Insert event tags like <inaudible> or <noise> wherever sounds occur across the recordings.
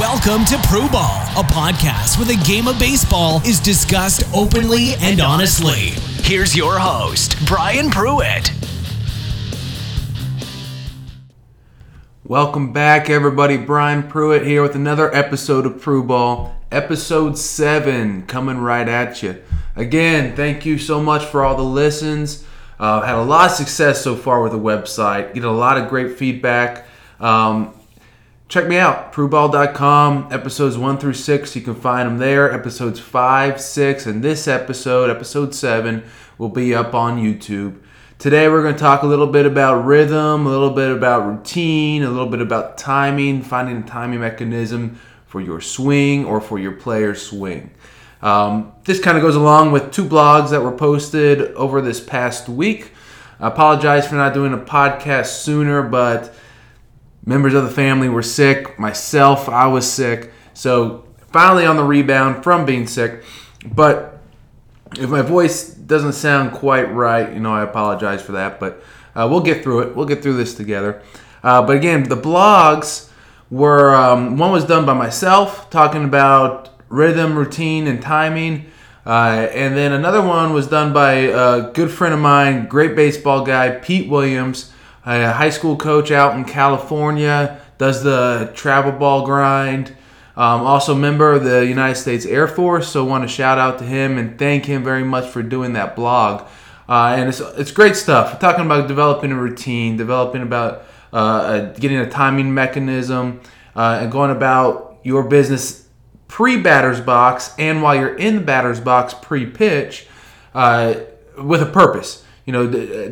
Welcome to Pro Ball, a podcast where the game of baseball is discussed openly and honestly. Here's your host, Brian Pruitt. Welcome back, everybody. Brian Pruitt here with another episode of Pro Ball, episode 7, coming right at you. Again, thank you so much for all the listens. Uh, had a lot of success so far with the website, get a lot of great feedback. Um, check me out, PruBall.com, episodes 1 through 6. You can find them there. Episodes 5, 6, and this episode, episode 7, will be up on YouTube. Today, we're going to talk a little bit about rhythm, a little bit about routine, a little bit about timing, finding a timing mechanism for your swing or for your player's swing. Um, this kind of goes along with two blogs that were posted over this past week. I apologize for not doing a podcast sooner, but members of the family were sick. Myself, I was sick. So finally on the rebound from being sick. But if my voice doesn't sound quite right, you know, I apologize for that. But uh, we'll get through it. We'll get through this together. Uh, but again, the blogs were um, one was done by myself, talking about rhythm, routine, and timing. Uh, and then another one was done by a good friend of mine, great baseball guy, Pete Williams a high school coach out in California, does the travel ball grind. Um, also, member of the United States Air Force, so want to shout out to him and thank him very much for doing that blog. Uh, and it's, it's great stuff. We're talking about developing a routine, developing about uh, getting a timing mechanism, uh, and going about your business pre batter's box and while you're in the batter's box pre pitch uh, with a purpose you know,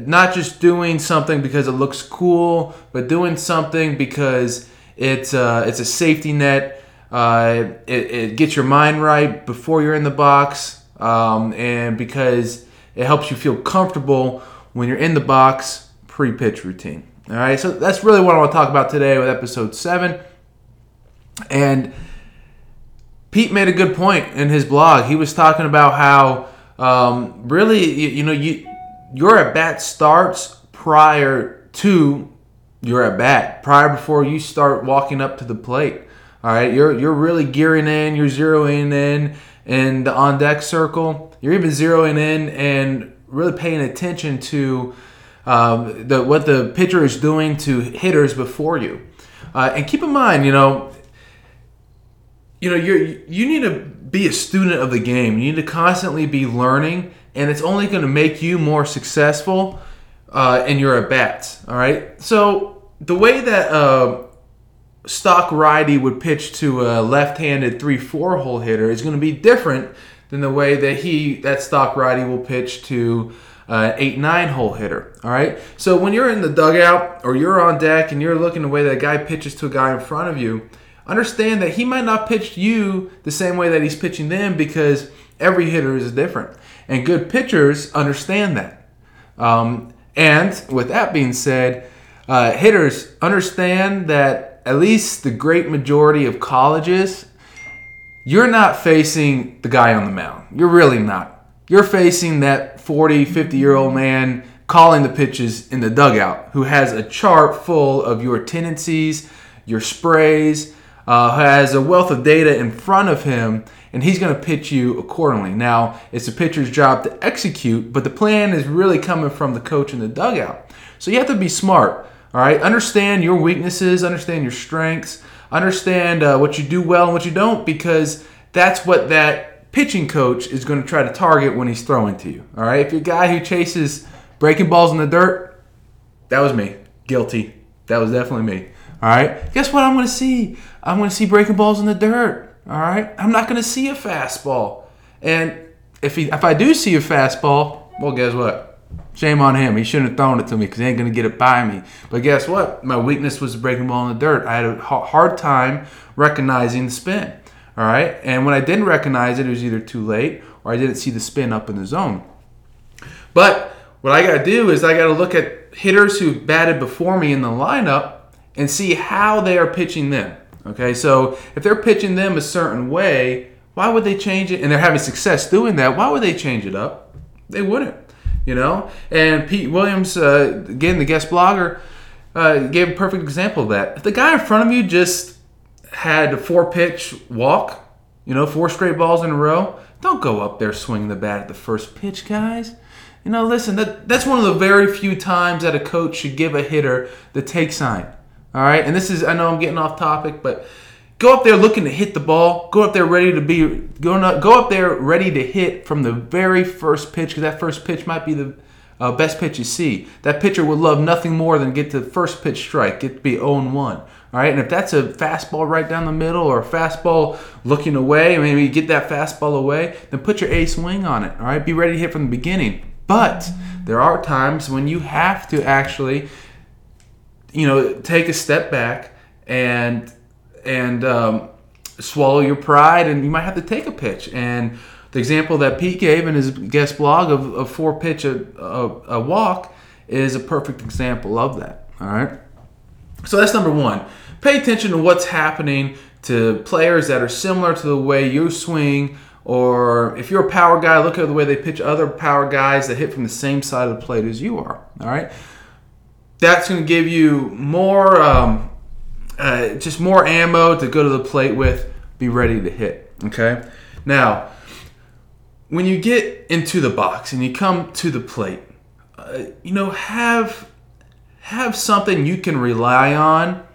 not just doing something because it looks cool, but doing something because it's uh, it's a safety net. Uh, it, it, gets your mind right before you're in the box, um, and because it helps you feel comfortable when you're in the box pre-pitch routine. All right, so that's really what I want to talk about today with episode seven. And Pete made a good point in his blog. He was talking about how um, really, you, you know, you your at bat starts prior to your at bat, prior before you start walking up to the plate. All right, you're you're really gearing in, you're zeroing in in the on deck circle. You're even zeroing in and really paying attention to um, the what the pitcher is doing to hitters before you. Uh, and keep in mind, you know, you know, you you need to be a student of the game. You need to constantly be learning and it's only going to make you more successful uh, in your at bats. All right. So the way that uh, stock righty would pitch to a left-handed three-four hole hitter is going to be different than the way that he that stock righty will pitch to uh, eight nine hole hitter. All right. So when you're in the dugout or you're on deck and you're looking the way that a guy pitches to a guy in front of you, understand that he might not pitch you the same way that he's pitching them because every hitter is different. And good pitchers understand that. Um, and with that being said, uh, hitters understand that at least the great majority of colleges, you're not facing the guy on the mound. You're really not. You're facing that 40, 50 year old man calling the pitches in the dugout who has a chart full of your tendencies, your sprays, uh, has a wealth of data in front of him and he's going to pitch you accordingly. Now, it's the pitcher's job to execute, but the plan is really coming from the coach in the dugout. So you have to be smart, all right? Understand your weaknesses, understand your strengths, understand uh, what you do well and what you don't, because that's what that pitching coach is going to try to target when he's throwing to you, all right? If you're a guy who chases breaking balls in the dirt, that was me. Guilty. That was definitely me. All right. Guess what I'm going to see? I'm going to see breaking balls in the dirt. All right, I'm not going to see a fastball, and if he if I do see a fastball, well, guess what? Shame on him. He shouldn't have thrown it to me because he ain't going to get it by me. But guess what? My weakness was breaking ball in the dirt. I had a hard time recognizing the spin. All right, and when I didn't recognize it, it was either too late or I didn't see the spin up in the zone. But what I got to do is I got to look at hitters who batted before me in the lineup and see how they are pitching them. Okay, so if they're pitching them a certain way, why would they change it? And they're having success doing that. Why would they change it up? They wouldn't, you know. And Pete Williams, uh, again, the guest blogger, uh, gave a perfect example of that. If the guy in front of you just had a four pitch walk, you know, four straight balls in a row, don't go up there swinging the bat at the first pitch, guys. You know, listen, that, that's one of the very few times that a coach should give a hitter the take sign. All right, and this is I know I'm getting off topic, but go up there looking to hit the ball. Go up there ready to be go up, go up there ready to hit from the very first pitch because that first pitch might be the uh, best pitch you see. That pitcher would love nothing more than get to the first pitch strike, get to be 0 1. All right, and if that's a fastball right down the middle or a fastball looking away, maybe get that fastball away, then put your A swing on it. All right, be ready to hit from the beginning. But there are times when you have to actually, you know, take a step back and and um, swallow your pride, and you might have to take a pitch. And the example that Pete gave in his guest blog of, a four pitch a, a, a walk is a perfect example of that. All right. So that's number one. Pay attention to what's happening to players that are similar to the way you swing or if you're a power guy, look at the way they pitch other power guys that hit from the same side of the plate as you are. All right, that's going to give you more, um, uh, just more ammo to go to the plate with. Be ready to hit. Okay. Now, when you get into the box and you come to the plate, uh, you know have have something you can rely on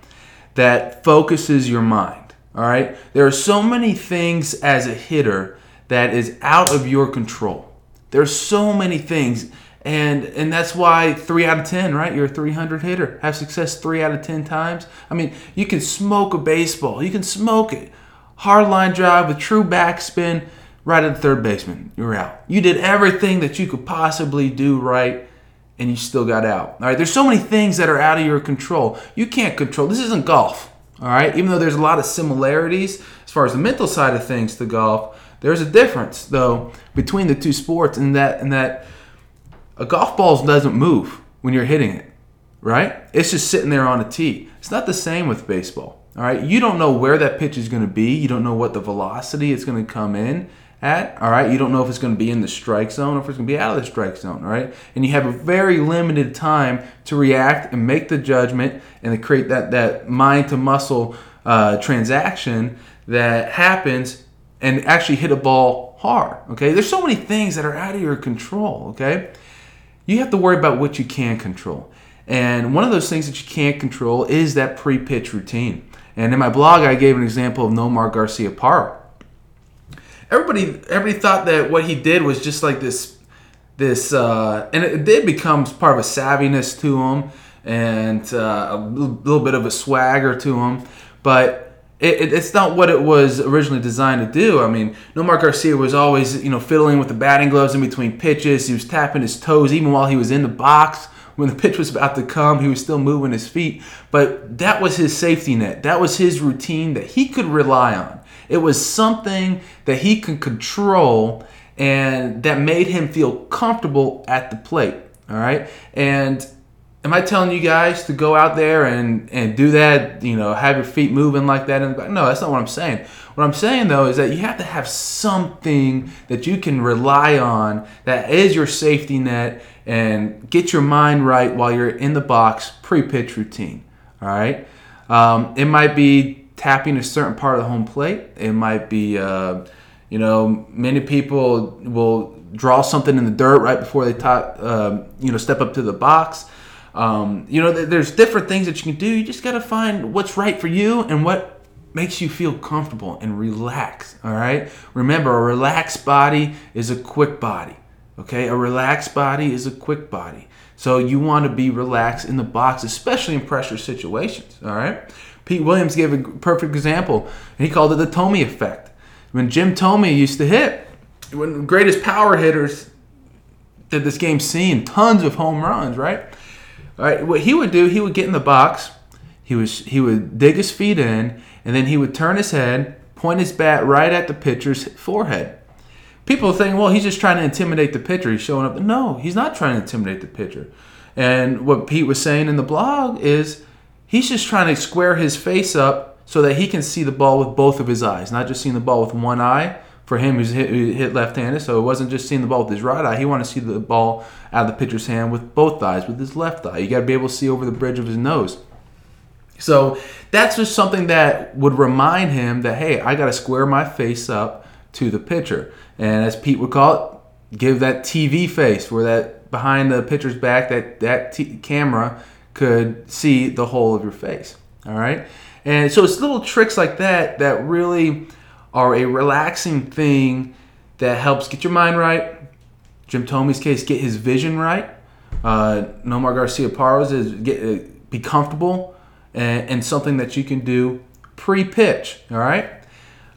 that focuses your mind. All right. There are so many things as a hitter that is out of your control. There's so many things. And and that's why three out of ten, right? You're a 300 hitter. Have success three out of ten times. I mean, you can smoke a baseball. You can smoke it. Hard line drive with true backspin, right at the third baseman. You're out. You did everything that you could possibly do right, and you still got out. All right. There's so many things that are out of your control. You can't control. This isn't golf. All right, even though there's a lot of similarities as far as the mental side of things to golf, there's a difference though between the two sports in that in that a golf ball doesn't move when you're hitting it, right? It's just sitting there on a tee. It's not the same with baseball. All right, you don't know where that pitch is going to be. You don't know what the velocity it's going to come in at. All right, you don't know if it's going to be in the strike zone or if it's going to be out of the strike zone. All right, and you have a very limited time to react and make the judgment and to create that that mind to muscle uh, transaction that happens and actually hit a ball hard. Okay, there's so many things that are out of your control. Okay, you have to worry about what you can control. And one of those things that you can't control is that pre-pitch routine. And in my blog, I gave an example of Nomar Garcia Garciaparra everybody everybody thought that what he did was just like this this uh, and it did becomes part of a savviness to him and uh, a little bit of a swagger to him but it, it, it's not what it was originally designed to do. I mean, Nomar Garcia was always, you know, fiddling with the batting gloves in between pitches. He was tapping his toes even while he was in the box. When the <laughs> pitch was about to come, he was still moving his feet. But that was his safety net. That was his routine that he could rely on. It was something that he could control and that made him feel comfortable at the plate. All right. And am I telling you guys to go out there and, and do that, you know, have your feet moving like that? Back? No, that's not what I'm saying. What I'm saying though is that you have to have something that you can rely on that is your safety net and get your mind right while you're in the box pre pitch routine. All right. Um, it might be tapping a certain part of the home plate. It might be, uh, you know, many people will draw something in the dirt right before they top, uh, you know, step up to the box. Um, you know, there's different things that you can do. You just got to find what's right for you and what makes you feel comfortable and relax. All right. Remember, a relaxed body is a quick body. Okay, a relaxed body is a quick body. So you want to be relaxed in the box, especially in pressure situations. All right. Pete Williams gave a perfect example. He called it the Thome effect. When Jim Thome used to hit, when the greatest power hitters that this game's seen, tons of home runs, right? All right, what he would do, he would get in the box, he was he would dig his feet in, and then he would turn his head, point his bat right at the pitcher's forehead. People think, well, he's just trying to intimidate the pitcher. He's showing up. No, he's not trying to intimidate the pitcher. And what Pete was saying in the blog is He's just trying to square his face up so that he can see the ball with both of his eyes, not just seeing the ball with one eye. For him, who's hit, hit left-handed, so it wasn't just seeing the ball with his right eye. He wanted to see the ball out of the pitcher's hand with both eyes, with his left eye. You got to be able to see over the bridge of his nose. So that's just something that would remind him that, hey, I got to square my face up to the pitcher. And as Pete would call it, give that TV face where that behind the pitcher's back, that, that t- camera could see the whole of your face. All right. And so it's little tricks like that that really are a relaxing thing that helps get your mind right. Jim Thome's case, get his vision right. Uh, Nomar Garciaparra's is get uh, be comfortable and, and, something that you can do pre-pitch. All right.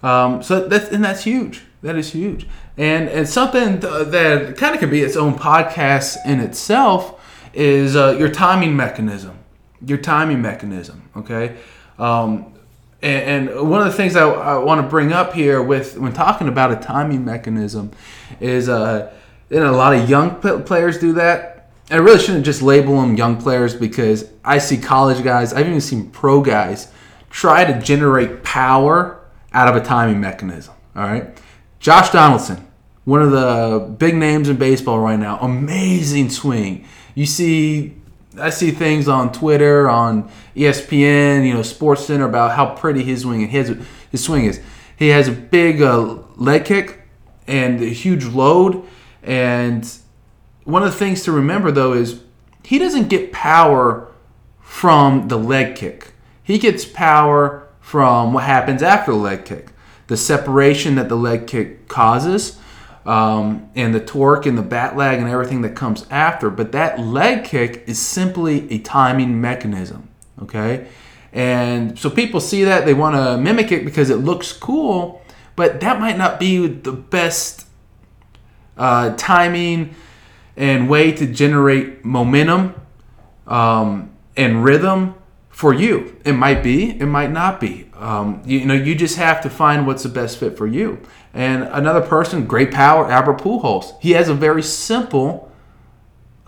Um, so that's and that's huge. That is huge. And and something that kind of could be its own podcast in itself is uh, your timing mechanism. Your timing mechanism. Okay. Um, and, and, one of the things I, I want to bring up here with when talking about a timing mechanism is uh, and a lot of young players do that. I really shouldn't just label them young players because I see college guys, I've even seen pro guys try to generate power out of a timing mechanism. All right. Josh Donaldson, one of the big names in baseball right now, amazing swing. You see I see things on Twitter, on ESPN, you know, Sports Center about how pretty his swing his his swing is. He has a big uh, leg kick and a huge load. And one of the things to remember though is he doesn't get power from the leg kick. He gets power from what happens after the leg kick, the separation that the leg kick causes um, and the torque and the bat lag and everything that comes after. But that leg kick is simply a timing mechanism. Okay. And so people see that, they want to mimic it because it looks cool, but that might not be the best uh, timing and way to generate momentum um, and rhythm for you. It might be, it might not be. Um, you, you, know, you just have to find what's the best fit for you. And another person, great power, Albert Pujols. He has a very simple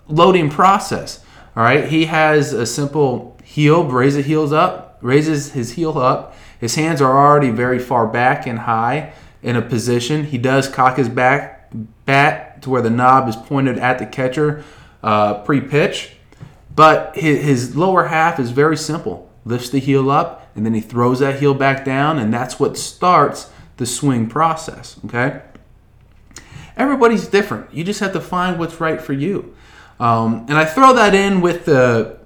loading process. All right, he has a simple heel, raises heels up, raises his heel up. His hands are already very far back and high in a position. He does cock his back bat to where the knob is pointed at the catcher uh, pre-pitch, but his, his lower half is very simple. Lifts the heel up, and then he throws that heel back down, and that's what starts the swing process. Okay. Everybody's different. You just have to find what's right for you. Um, and I throw that in with the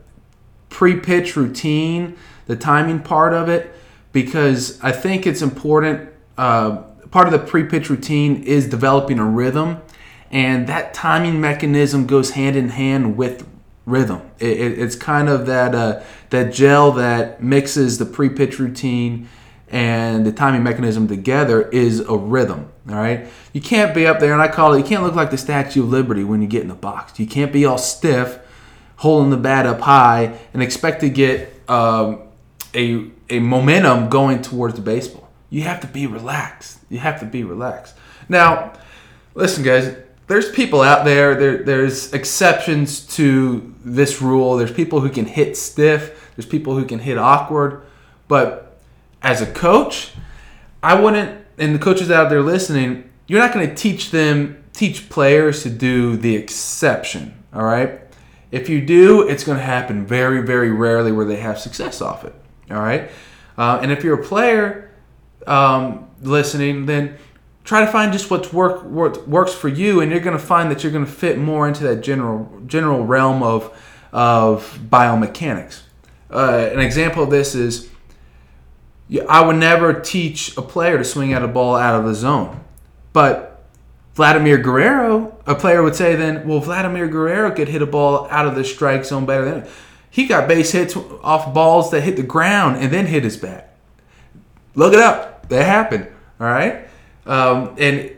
pre-pitch routine, the timing part of it, because I think it's important. Uh, part of the pre-pitch routine is developing a rhythm, and that timing mechanism goes hand in hand with rhythm. It, it, it's kind of that uh, that gel that mixes the pre-pitch routine and the timing mechanism together is a rhythm. All right, you can't be up there, and I call it. You can't look like the Statue of Liberty when you get in the box. You can't be all stiff, holding the bat up high, and expect to get um, a a momentum going towards the baseball. You have to be relaxed. You have to be relaxed. Now, listen, guys. There's people out there, there. There's exceptions to this rule. There's people who can hit stiff. There's people who can hit awkward. But as a coach, I wouldn't, and the coaches out there listening, you're not going to teach them, teach players to do the exception, all right? If you do, it's going to happen very, very rarely where they have success off it, all right? Uh, and if you're a player um, listening, then try to find just what's work what works for you, and you're going to find that you're going to fit more into that general general realm of of biomechanics. Uh, an example of this is I would never teach a player to swing at a ball out of the zone. But Vladimir Guerrero, a player would say then, well, Vladimir Guerrero could hit a ball out of the strike zone better than he got base hits off balls that hit the ground and then hit his bat. Look it up. That happened. All right. Um, and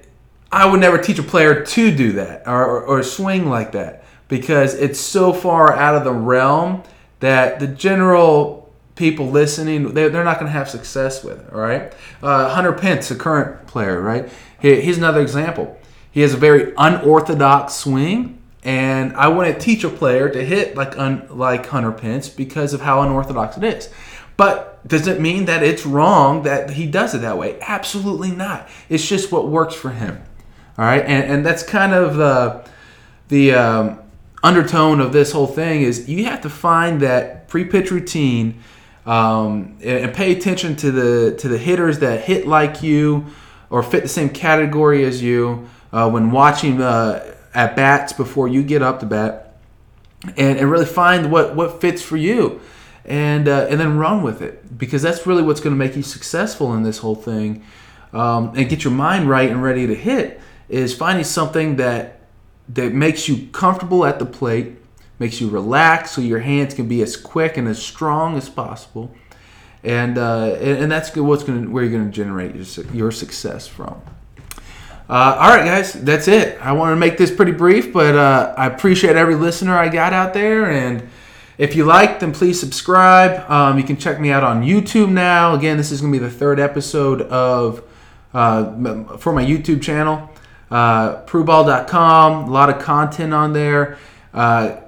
I would never teach a player to do that or, or, or swing like that because it's so far out of the realm that the general people listening, they're, they're not going to have success with it, all right? Uh, Hunter Pence, a current player, right? He, he's another example. He has a very unorthodox swing, and I wouldn't teach a player to hit like un, like Hunter Pence because of how unorthodox it is. But does it mean that it's wrong that he does it that way? Absolutely not. It's just what works for him. All right, and, and that's kind of the the um, undertone of this whole thing is you have to find that pre-pitch routine um, and, pay attention to the to the hitters that hit like you or fit the same category as you uh, when watching uh, at bats before you get up to bat, and, and really find what what fits for you, and uh, and then run with it because that's really what's going to make you successful in this whole thing, um, and get your mind right and ready to hit is finding something that that makes you comfortable at the plate, makes you relax, so your hands can be as quick and as strong as possible, and uh, and, and that's what's to where you're going to generate your, your success from. Uh, all right, guys, that's it. I want to make this pretty brief, but uh, I appreciate every listener I got out there. And if you like, then please subscribe. Um, you can check me out on YouTube now. Again, this is going to be the third episode of uh, for my YouTube channel, uh. A lot of content on there. Uh,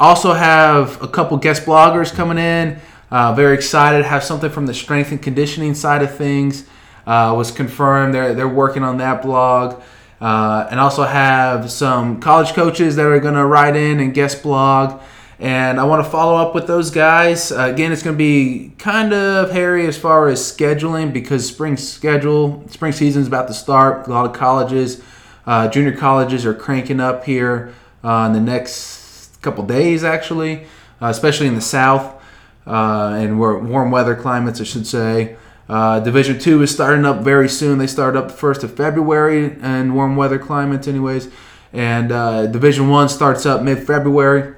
also have a couple guest bloggers coming in. Uh, very excited. Have something from the strength and conditioning side of things uh, was confirmed. They're they're working on that blog, uh, and also have some college coaches that are going to write in and guest blog. And I want to follow up with those guys. Uh, again, it's going to be kind of hairy as far as scheduling because spring schedule, spring season is about to start. A lot of colleges, uh, junior colleges are cranking up here uh, in the next couple days, actually, uh, especially in the South uh, and warm weather climates, I should say. Uh, Division two is starting up very soon. They start up the first of February in warm weather climates, anyways. And uh, Division one starts up mid February.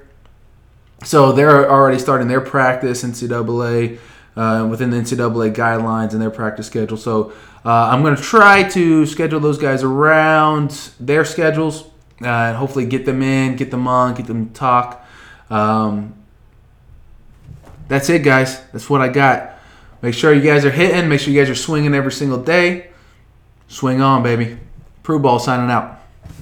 So they're already starting their practice in NCAA uh, within the NCAA guidelines and their practice schedule. So uh, I'm going to try to schedule those guys around their schedules uh, and hopefully get them in, get them on, get them to talk. Um, that's it, guys. That's what I got. Make sure you guys are hitting. Make sure you guys are swinging every single day. Swing on, baby. Pro Ball signing out.